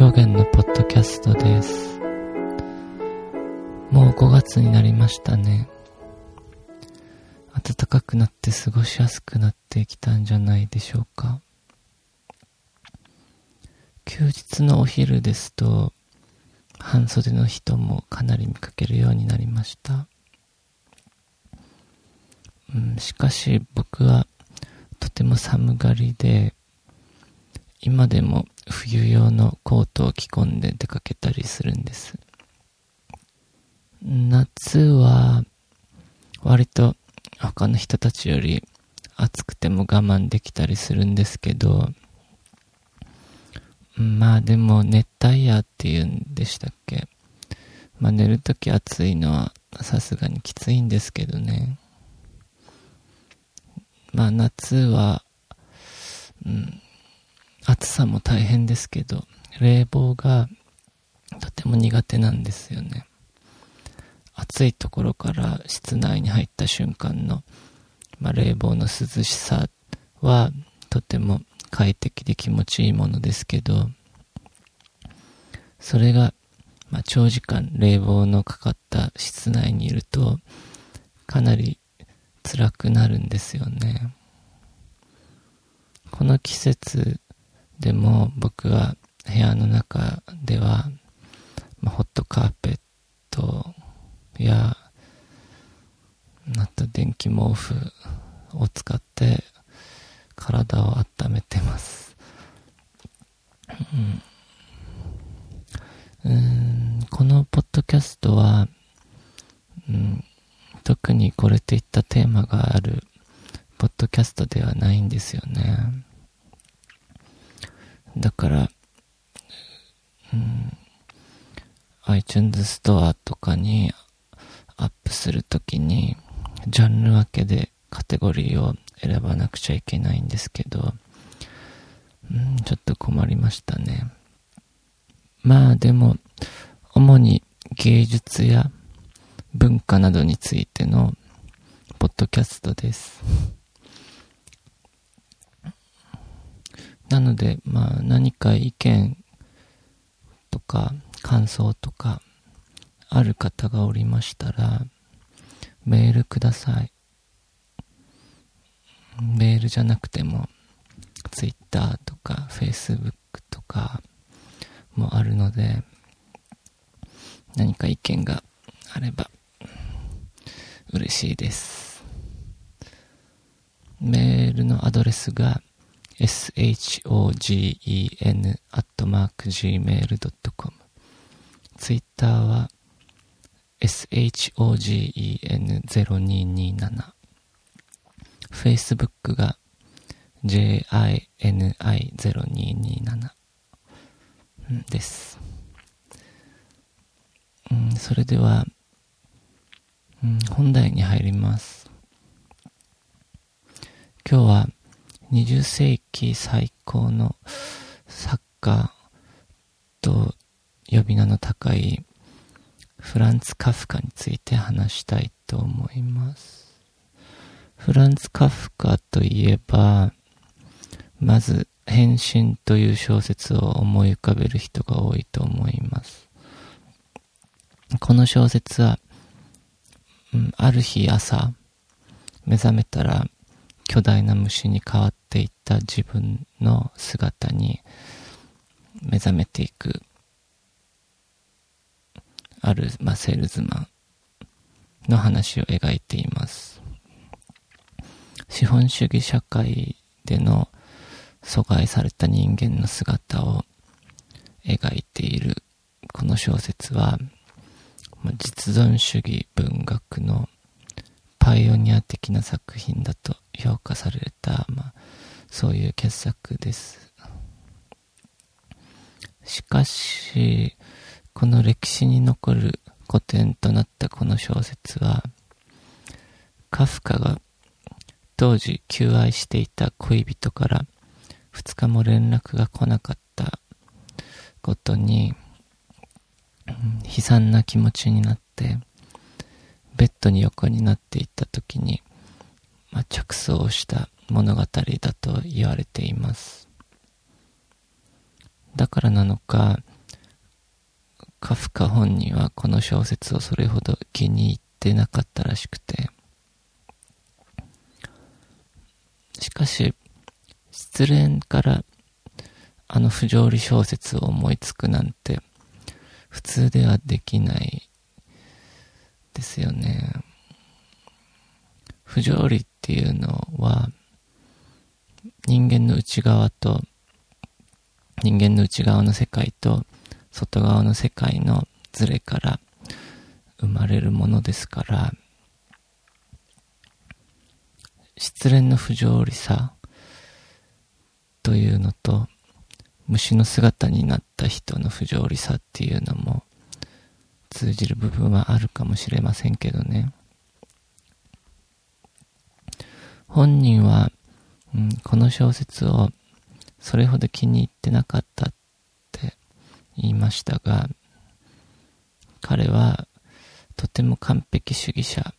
証言のポッドキャストです。もう5月になりましたね。暖かくなって過ごしやすくなってきたんじゃないでしょうか。休日のお昼ですと、半袖の人もかなり見かけるようになりました。うん、しかし僕はとても寒がりで、今でも冬用のコートを着込んで出かけたりするんです。夏は割と他の人たちより暑くても我慢できたりするんですけど、まあでも熱帯夜っていうんでしたっけ？まあ寝るとき暑いのはさすがにきついんですけどね。まあ夏は、うん、暑さも大変ですけど、冷房がとても苦手なんですよね。暑いところから室内に入った瞬間の、まあ、冷房の涼しさはとても快適で気持ちいいものですけど、それが、まあ、長時間冷房のかかった室内にいると、かなり辛くなるんですよね。この季節でも僕は部屋の中では、まあ、ホットカーペットや、あと電気毛布を使って体を温めてます。うん、うんこのポッドキャストは、うん、特にこれといったテーマがあるポッドキャストではないんですよね。だから、うん、iTunes ストアとかにアップするときに、ジャンル分けでカテゴリーを選ばなくちゃいけないんですけど、うん、ちょっと困りましたね。まあでも、主に芸術や文化などについてのポッドキャストです。なので、まあ何か意見とか感想とかある方がおりましたら、メールください。メールじゃなくても、ツイッターとか、フェイスブックとかもあるので、何か意見があれば嬉しいです。メールのアドレスが s-h-o-g-e-n アットマーク gmail.com ツイッターは shogen0227 フェイスブックが jini0227 です。うんそれではうん本題に入ります。今日は20世紀最高の作家と呼び名の高いフランツ・カフカについて話したいと思います。フランツ・カフカといえば、まず、変身という小説を思い浮かべる人が多いと思います。この小説は、ある日朝、目覚めたら巨大な虫に変わっていった自分の姿に目覚めていく、ある、まあ、セールズマンの話を描いています。資本主義社会での阻害された人間の姿を描いているこの小説は、実存主義文学のパイオニア的な作品だと評価された、まあ、そういう傑作です。しかし、この歴史に残る古典となったこの小説は、カフカが当時求愛していた恋人から2日も連絡が来なかったことに、悲惨な気持ちになって、ベッドに横になっていった時に、まあ、着想をした物語だと言われています。だからなのか、カフカ本人はこの小説をそれほど気に入ってなかったらしくて、しかし、失恋からあの不条理小説を思いつくなんて、普通ではできないですよね。不条理っていうのは、人間の内側と、人間の内側の世界と、外側の世界のズレから生まれるものですから、失恋の不条理さというのと、虫の姿になった人の不条理さっていうのも通じる部分はあるかもしれませんけどね。本人は、うん、この小説をそれほど気に入ってなかったって言いましたが、彼はとても完璧主義者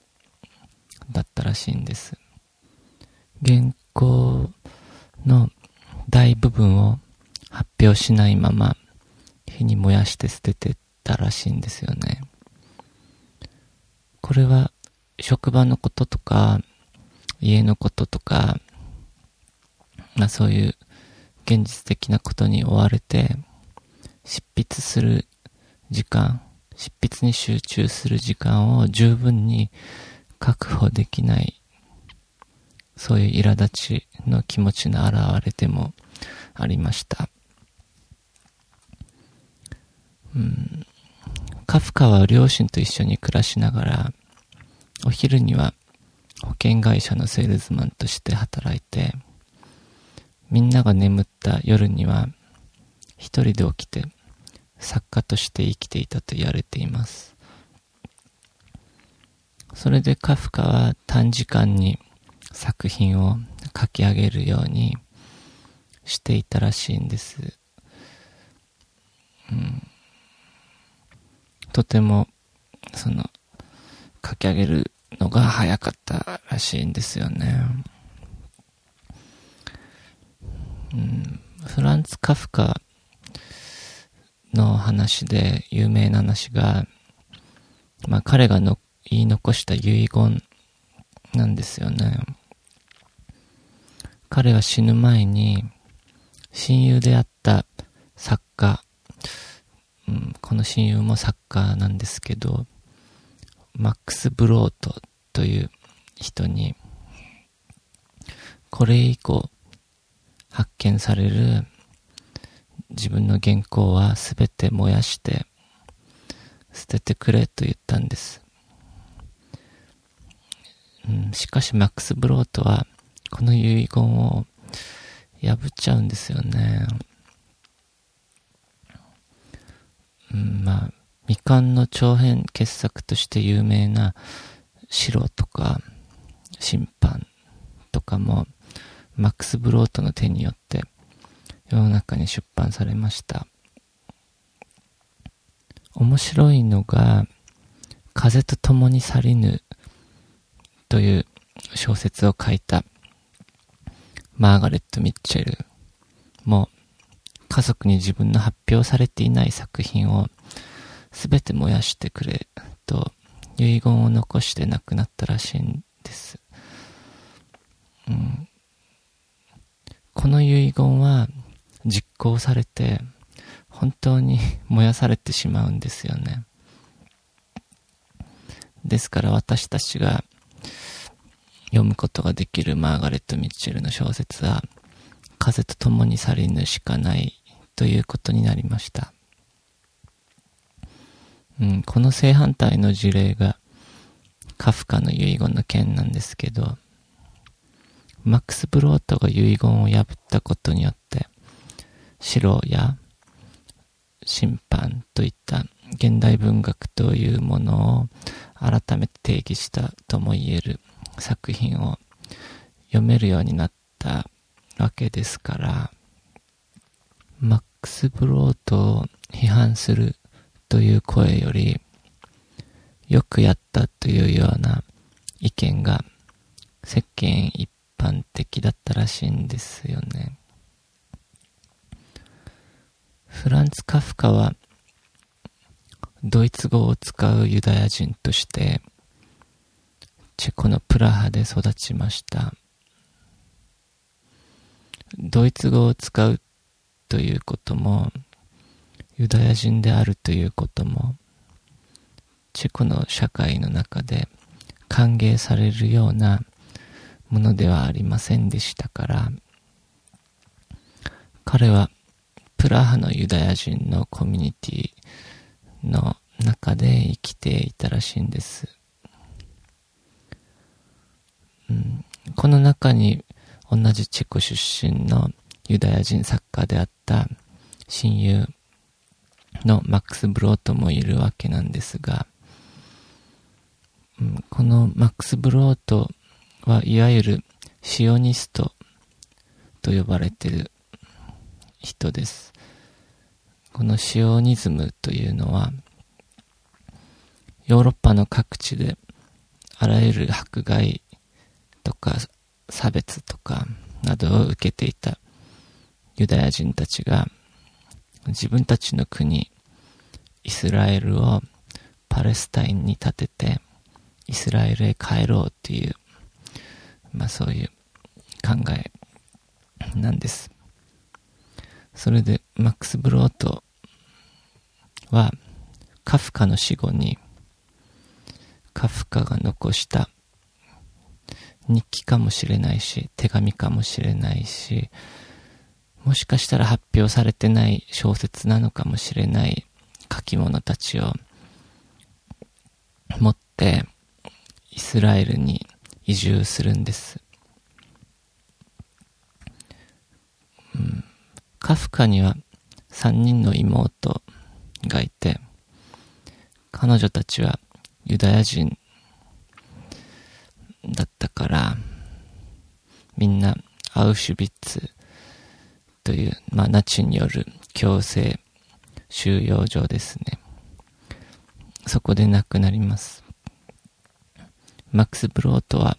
だったらしいんです。原稿の大部分を発表しないまま火に燃やして捨ててたらしいんですよね。これは職場のこととか家のこととか、まあそういう現実的なことに追われて執筆する時間、執筆に集中する時間を十分に確保できないそういう苛立ちの気持ちの表れでもありました。うん、カフカは両親と一緒に暮らしながら、お昼には保険会社のセールスマンとして働いて、みんなが眠った夜には、一人で起きて作家として生きていたと言われています。それでカフカは短時間に作品を書き上げるようにしていたらしいんです。うん、とても、その、書き上げるのが早かったらしいんですよね。うん、フランツ・カフカの話で有名な話が、まあ彼がの言い残した遺言なんですよね。彼は死ぬ前に親友であった作家、うん、この親友も作家なんですけど、マックス・ブロートという人に、これ以降発見される自分の原稿は全て燃やして捨ててくれと言ったんです。うん、しかしマックス・ブロートはこの遺言を破っちゃうんですよね。うん、まあ、未完の長編傑作として有名な白とか審判とかもマックス・ブロートの手によって世の中に出版されました。面白いのが、風と共に去りぬという小説を書いたマーガレット・ミッチェルも家族に自分の発表されていない作品を全て燃やしてくれと遺言を残して亡くなったらしいんです。うん、この遺言は実行されて本当に 燃やされてしまうんですよね。ですから私たちが読むことができるマーガレット・ミッチェルの小説は、風と共に去りぬしかないということになりました。うん、この正反対の事例がカフカの遺言の件なんですけど、マックス・ブロートが遺言を破ったことによって、白や審判といった現代文学というものを改めて定義したとも言える作品を読めるようになったわけですから、マックス・ブロートを批判するという声より、よくやったというような意見が世間一般的だったらしいんですよね。フランツ・カフカはドイツ語を使うユダヤ人として、チェコのプラハで育ちました。ドイツ語を使うということも、ユダヤ人であるということも、チェコの社会の中で歓迎されるようなものではありませんでしたから、彼はプラハのユダヤ人のコミュニティの中で生きていたらしいんです。うん、この中に同じチェコ出身のユダヤ人作家であった親友のマックス・ブロートもいるわけなんですが、うん、このマックス・ブロートはいわゆるシオニストと呼ばれている人です。このシオニズムというのは、ヨーロッパの各地であらゆる迫害とか差別とかなどを受けていたユダヤ人たちが自分たちの国イスラエルをパレスタインに建ててイスラエルへ帰ろうというまあそういう考えなんです。それで、マックス・ブロートは、カフカの死後に、カフカが残した日記かもしれないし、手紙かもしれないし、もしかしたら発表されてない小説なのかもしれない書き物たちを持ってイスラエルに移住するんです。うん、カフカには3人の妹がいて、彼女たちはユダヤ人だったから、みんなアウシュビッツという、まあ、ナチによる強制収容所ですね。そこで亡くなります。マックス・ブロートは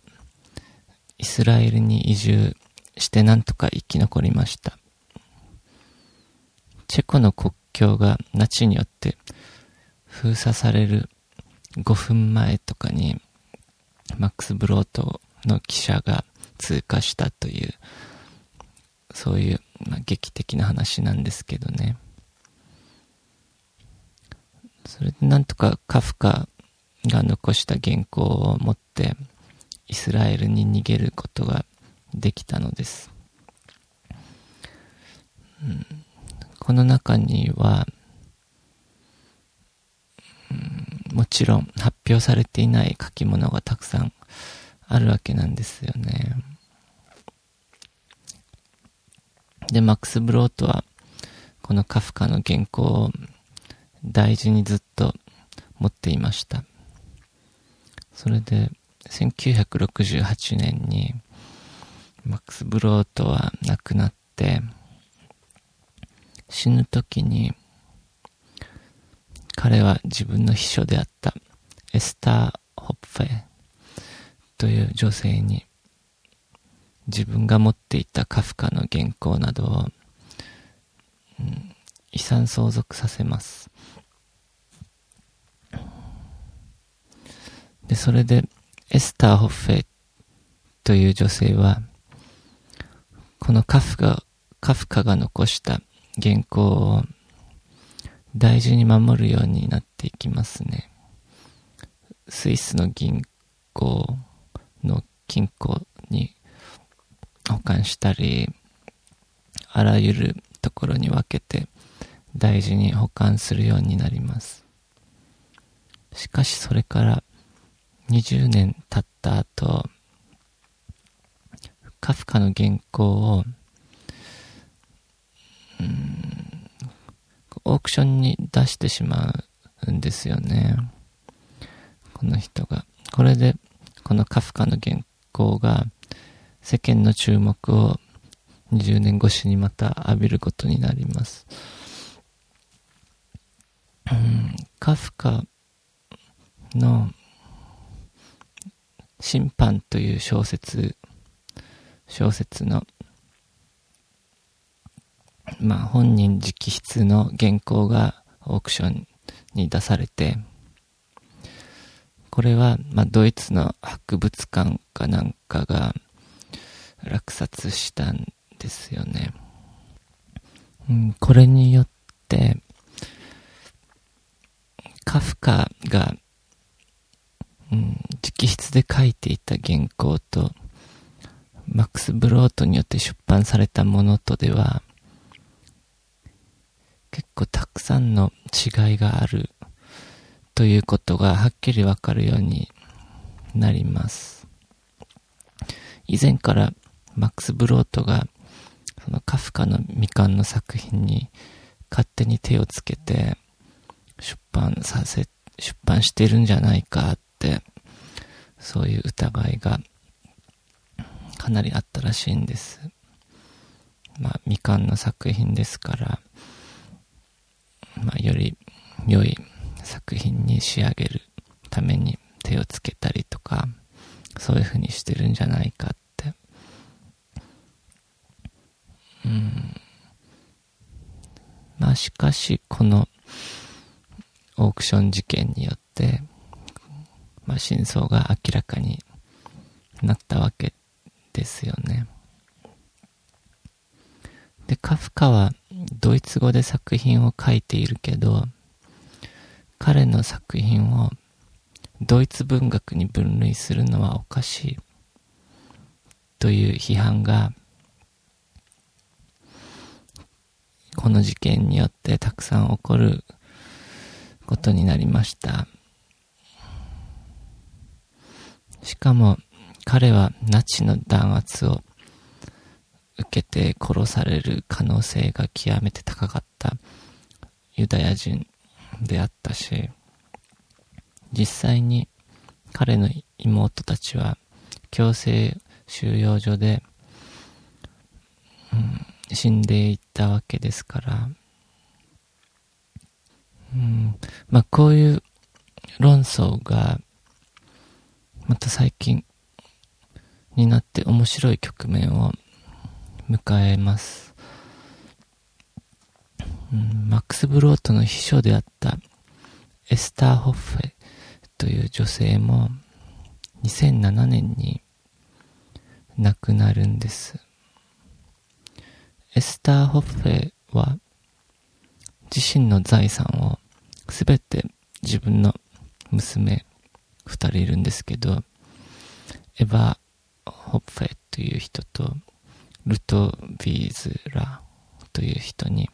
イスラエルに移住してなんとか生き残りました。チェコの国境がナチによって封鎖される5分前とかにマックス・ブロートの記者が通過したというそういう、まあ、劇的な話なんですけどね。それでなんとかカフカが残した原稿を持ってイスラエルに逃げることができたのです。うん、この中には、うん、もちろん発表されていない書き物がたくさんあるわけなんですよね。で、マックス・ブロートは、このカフカの原稿を大事にずっと持っていました。それで、1968年に、マックス・ブロートは亡くなって、死ぬ時に、彼は自分の秘書であったエスター・ホッフェという女性に自分が持っていたカフカの原稿などを、うん、遺産相続させます。で、それで、エスター・ホッフェという女性は、このカフカ、カフカが残した原稿を大事に守るようになっていきますね。スイスの銀行の金庫に保管したり、あらゆるところに分けて大事に保管するようになります。しかしそれから20年経った後、カフカの原稿を、うん、オークションに出してしまうんですよね。この人が。これで、このカフカの原稿が世間の注目を20年越しにまた浴びることになります。うん、カフカの審判という小説、小説の、まあ本人直筆の原稿がオークションに出されて、これは、まあ、ドイツの博物館かなんかが落札したんですよね。うん、これによって、カフカが、直筆で書いていた原稿と、マックス・ブロートによって出版されたものとでは、結構たくさんの違いがあるということがはっきりわかるようになります。以前からマックス・ブロートがそのカフカの未完の作品に勝手に手をつけて出版させ、出版してるんじゃないかっ、そういう疑いがかなりあったらしいんです。まあ、未完の作品ですから、まあ、より良い作品に仕上げるために手をつけたりとか、そういう風にしてるんじゃないかって。うん。まあしかし、このオークション事件によって、まあ真相が明らかになったわけですよね。で、カフカはドイツ語で作品を書いているけど、彼の作品をドイツ文学に分類するのはおかしいという批判がこの事件によってたくさん起こることになりました。しかも彼はナチの弾圧を受けて殺される可能性が極めて高かったユダヤ人であったし、実際に彼の妹たちは強制収容所で、うん、死んでいったわけですから、うん、まあこういう論争がまた最近になって面白い局面を迎えます。マックス・ブロートの秘書であったエスター・ホッフェという女性も2007年に亡くなるんです。エスター・ホッフェは自身の財産をすべて自分の娘二人いるんですけど、エヴァ・ホッフェという人とルトビーズラという人に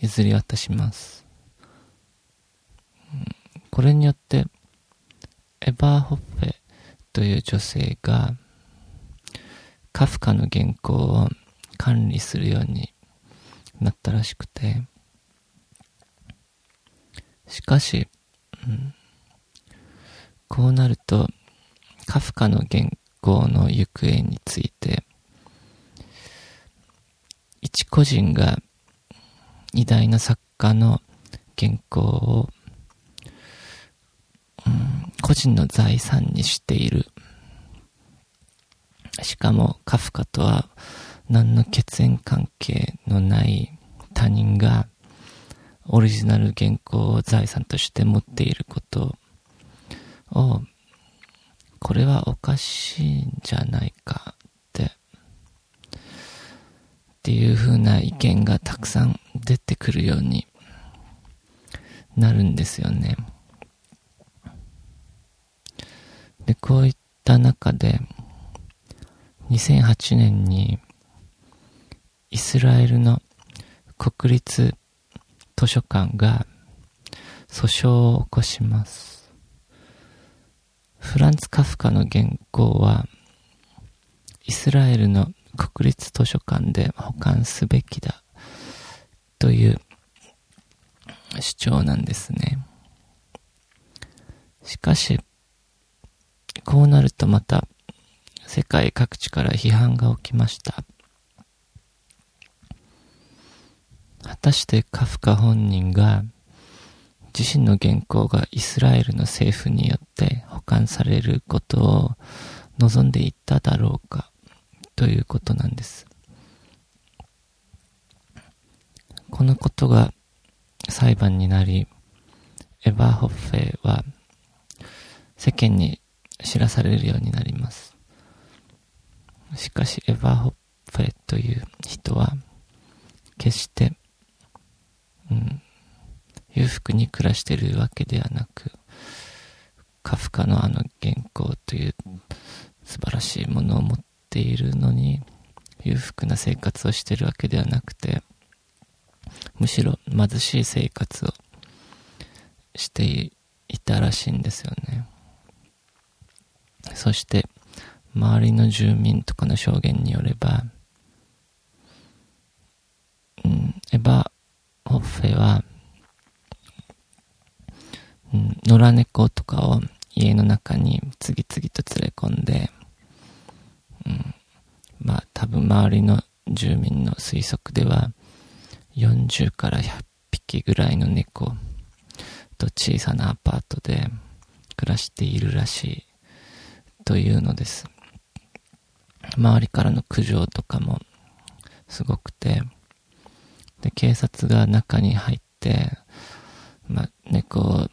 譲り渡します。これによって、エバー・ホッフェという女性がカフカの原稿を管理するようになったらしくて、しかし、うん、こうなると、カフカの原稿の行方について、一個人が偉大な作家の原稿を、うん、個人の財産にしている。しかもカフカとは何の血縁関係のない他人がオリジナル原稿を財産として持っていることをこれはおかしいんじゃないかってっていう風な意見がたくさん出てくるようになるんですよね。で、こういった中で2008年にイスラエルの国立図書館が訴訟を起こします。フランツ・カフカの原稿は、イスラエルの国立図書館で保管すべきだという主張なんですね。しかし、こうなるとまた世界各地から批判が起きました。果たしてカフカ本人が自身の原稿がイスラエルの政府によって保管されることを望んでいただろうかということなんです。このことが裁判になり、エヴァーホッフェは世間に知らされるようになります。しかし、エヴァーホッフェという人は、決して、うん、裕福に暮らしてるわけではなく、カフカのあの原稿という素晴らしいものを持っているのに、裕福な生活をしてるわけではなくて、むしろ貧しい生活をしていたらしいんですよね。そして、周りの住民とかの証言によれば、うん、エヴァ・ホッフェは、うん、野良猫とかを家の中に次々と連れ込んで、うん、まあ多分周りの住民の推測では40から100匹ぐらいの猫と小さなアパートで暮らしているらしいというのです。周りからの苦情とかもすごくて、で、警察が中に入って、まあ、猫を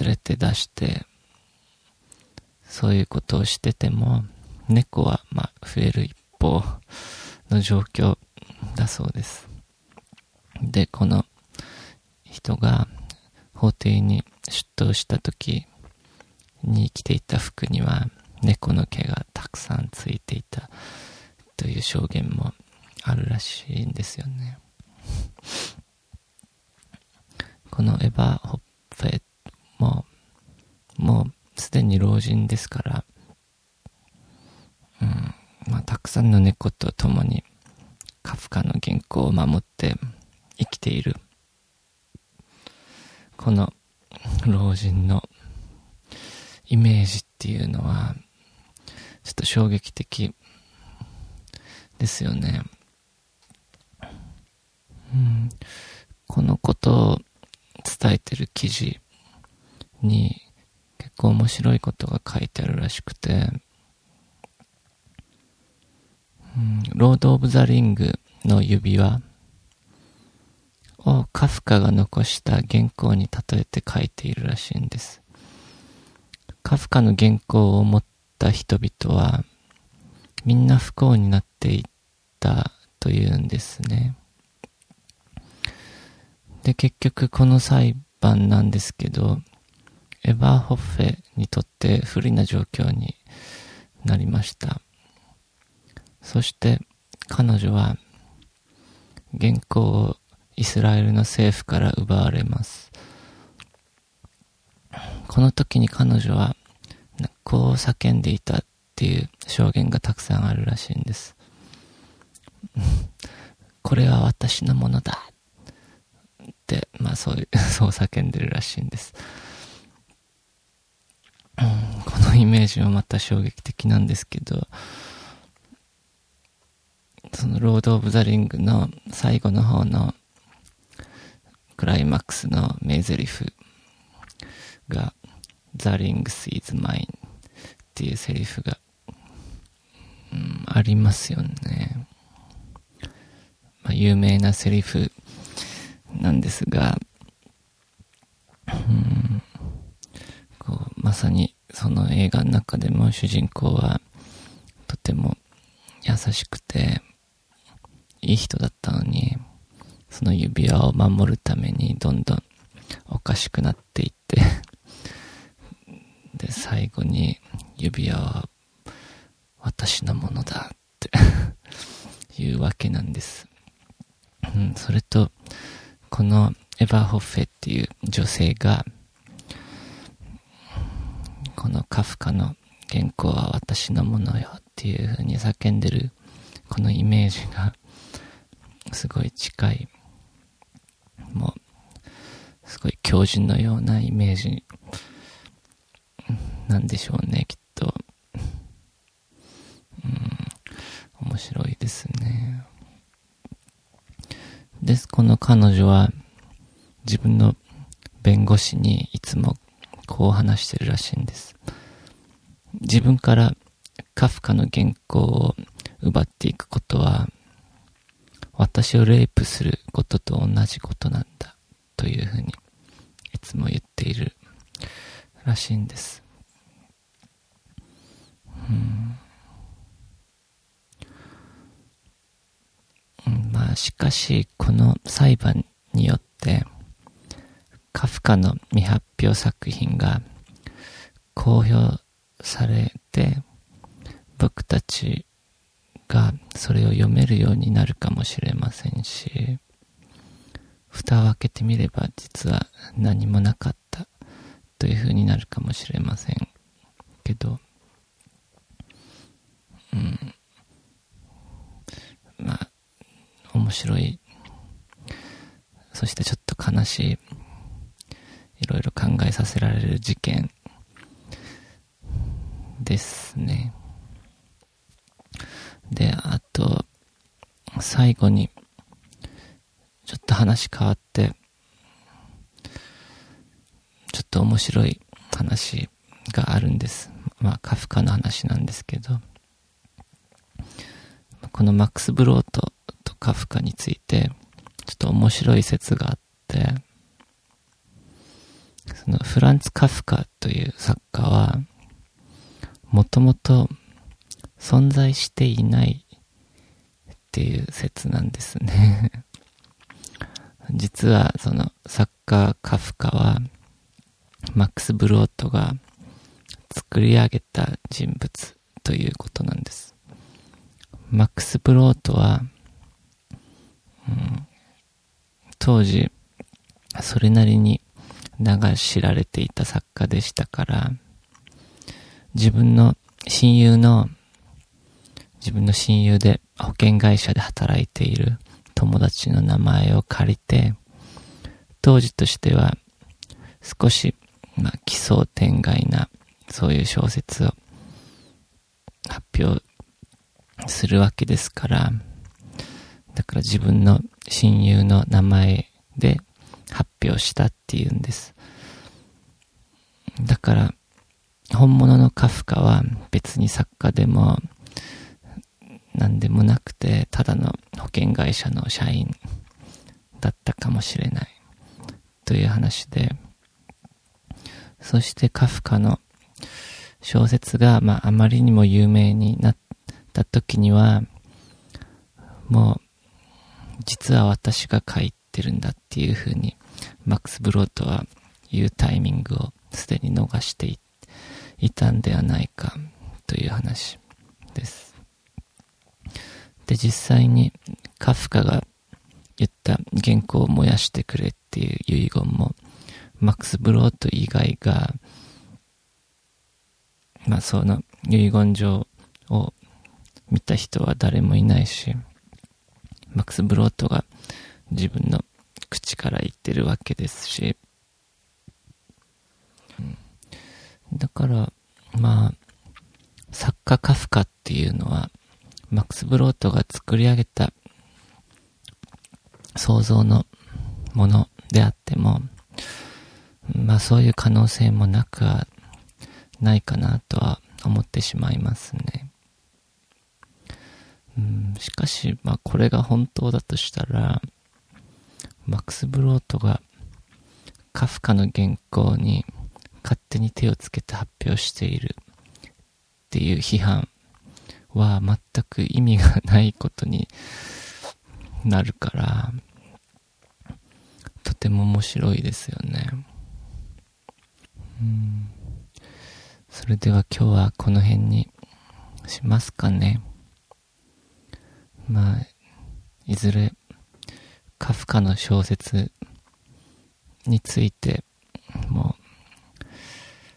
連れて出して、そういうことをしてても、猫は、ま、増える一方の状況だそうです。で、この人が法廷に出頭した時に着ていた服には猫の毛がたくさんついていたという証言もあるらしいんですよね。このエヴァ・ホッフェも、もうすでに老人ですから、うん、まあ、たくさんの猫と共にカフカの原稿を守って生きている。この老人のイメージっていうのは、ちょっと衝撃的ですよね。うん、このことを伝えてる記事に結構面白いことが書いてあるらしくて、うん、ロード・オブ・ザ・リングの指輪をカフカが残した原稿に例えて書いているらしいんです。カフカの原稿を持った人々はみんな不幸になっていったというんですね。で、結局この裁判なんですけど、エヴァーホッフェにとって不利な状況になりました。そして彼女は原稿をイスラエルの政府から奪われます。この時に彼女はこう叫んでいたっていう証言がたくさんあるらしいんです。これは私のものだって、まあそういう、そう叫んでるらしいんです。このイメージもまた衝撃的なんですけど、そのロード・オブ・ザ・リングの最後の方のクライマックスの名台詞が The Rings is mine っていうセリフが、うん、ありますよね。まあ、有名なセリフなんですが、うん、こうまさにその映画の中でも主人公はとても優しくていい人だったのに、その指輪を守るためにどんどんおかしくなっていってで、最後に指輪は私のものだっていうわけなんです。うん、それと、このエヴァーホッフェっていう女性が、このカフカの原稿は私のものよっていう風に叫んでるこのイメージが すごい近い、もう、すごい強靭のようなイメージなんでしょうね、きっと。うん、面白いですね。です、この彼女は自分の弁護士にいつもこう話してるらしいんです。自分からカフカの原稿を奪っていくことは私をレイプすることと同じことなんだというふうにいつも言っているらしいんです。うんまあ、しかし、この裁判によって、カフカの未発表作品が公表されて、僕たちがそれを読めるようになるかもしれませんし、蓋を開けてみれば実は何もなかったというふうになるかもしれませんけど、うん、まあ、面白い、そしてちょっと悲しい、いろいろ考えさせられる事件ですね。で、あと、最後に、ちょっと話変わって、ちょっと面白い話があるんです。まあ、カフカの話なんですけど、このマックス・ブロートとカフカについて、ちょっと面白い説があって、そのフランツ・カフカという作家は、もともと存在していないっていう説なんですね 実はその作家カフカはマックス・ブロートが作り上げた人物ということなんです。マックス・ブロートは、うん、当時それなりに名が知られていた作家でしたから自分の親友の自分の親友で保険会社で働いている友達の名前を借りて、当時としては少し、まあ、奇想天外なそういう小説を発表するわけですから、だから自分の親友の名前で発表したっていうんです。だから、本物のカフカは別に作家でも何でもなくて、ただの保険会社の社員だったかもしれない。という話で、そしてカフカの小説が、まあ、あまりにも有名になった時には、もう、実は私が書いてるんだっていう風に、マックス・ブロートは言うタイミングをすでに逃していたんではないかという話です。で、実際にカフカが言った原稿を燃やしてくれっていう遺言も、マックス・ブロート以外が、まあその遺言状を見た人は誰もいないし、マックス・ブロートが自分の口から言ってるわけですし、だから、まあ、作家カフカっていうのは、マックス・ブロートが作り上げた想像のものであっても、まあそういう可能性もなくはないかなとは思ってしまいますね。うん、しかし、まあこれが本当だとしたら、マックス・ブロートがカフカの原稿に勝手に手をつけて発表しているっていう批判は全く意味がないことになるから、とても面白いですよね。うん。それでは今日はこの辺にしますかね。まあ、いずれカフカの小説についても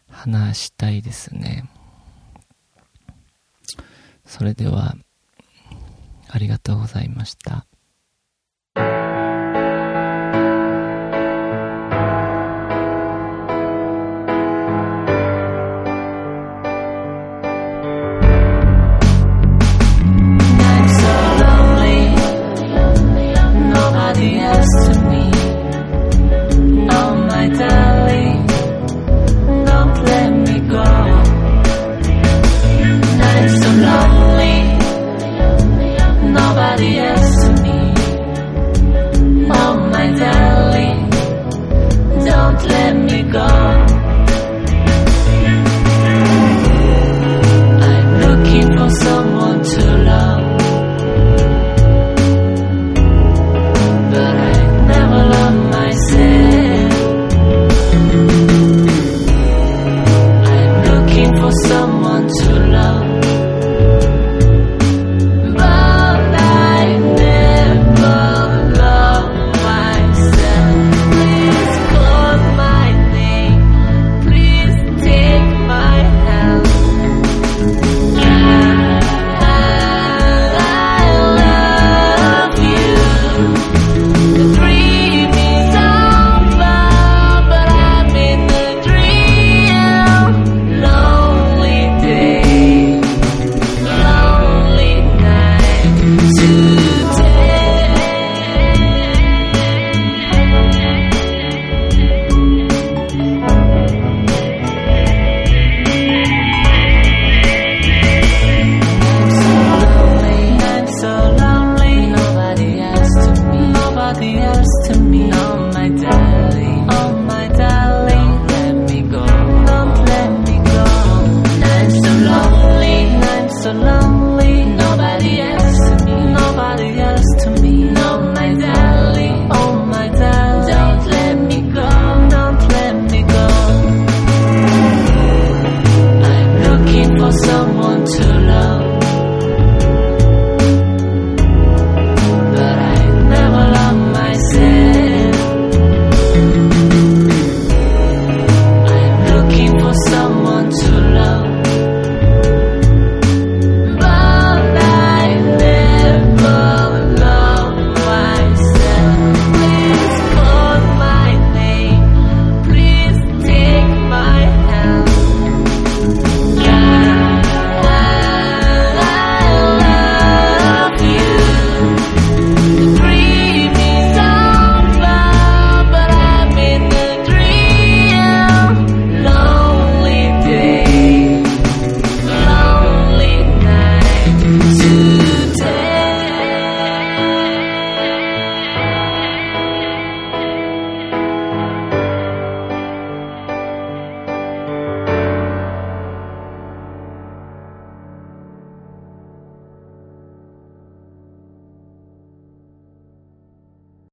話したいですね。それでは、ありがとうございました。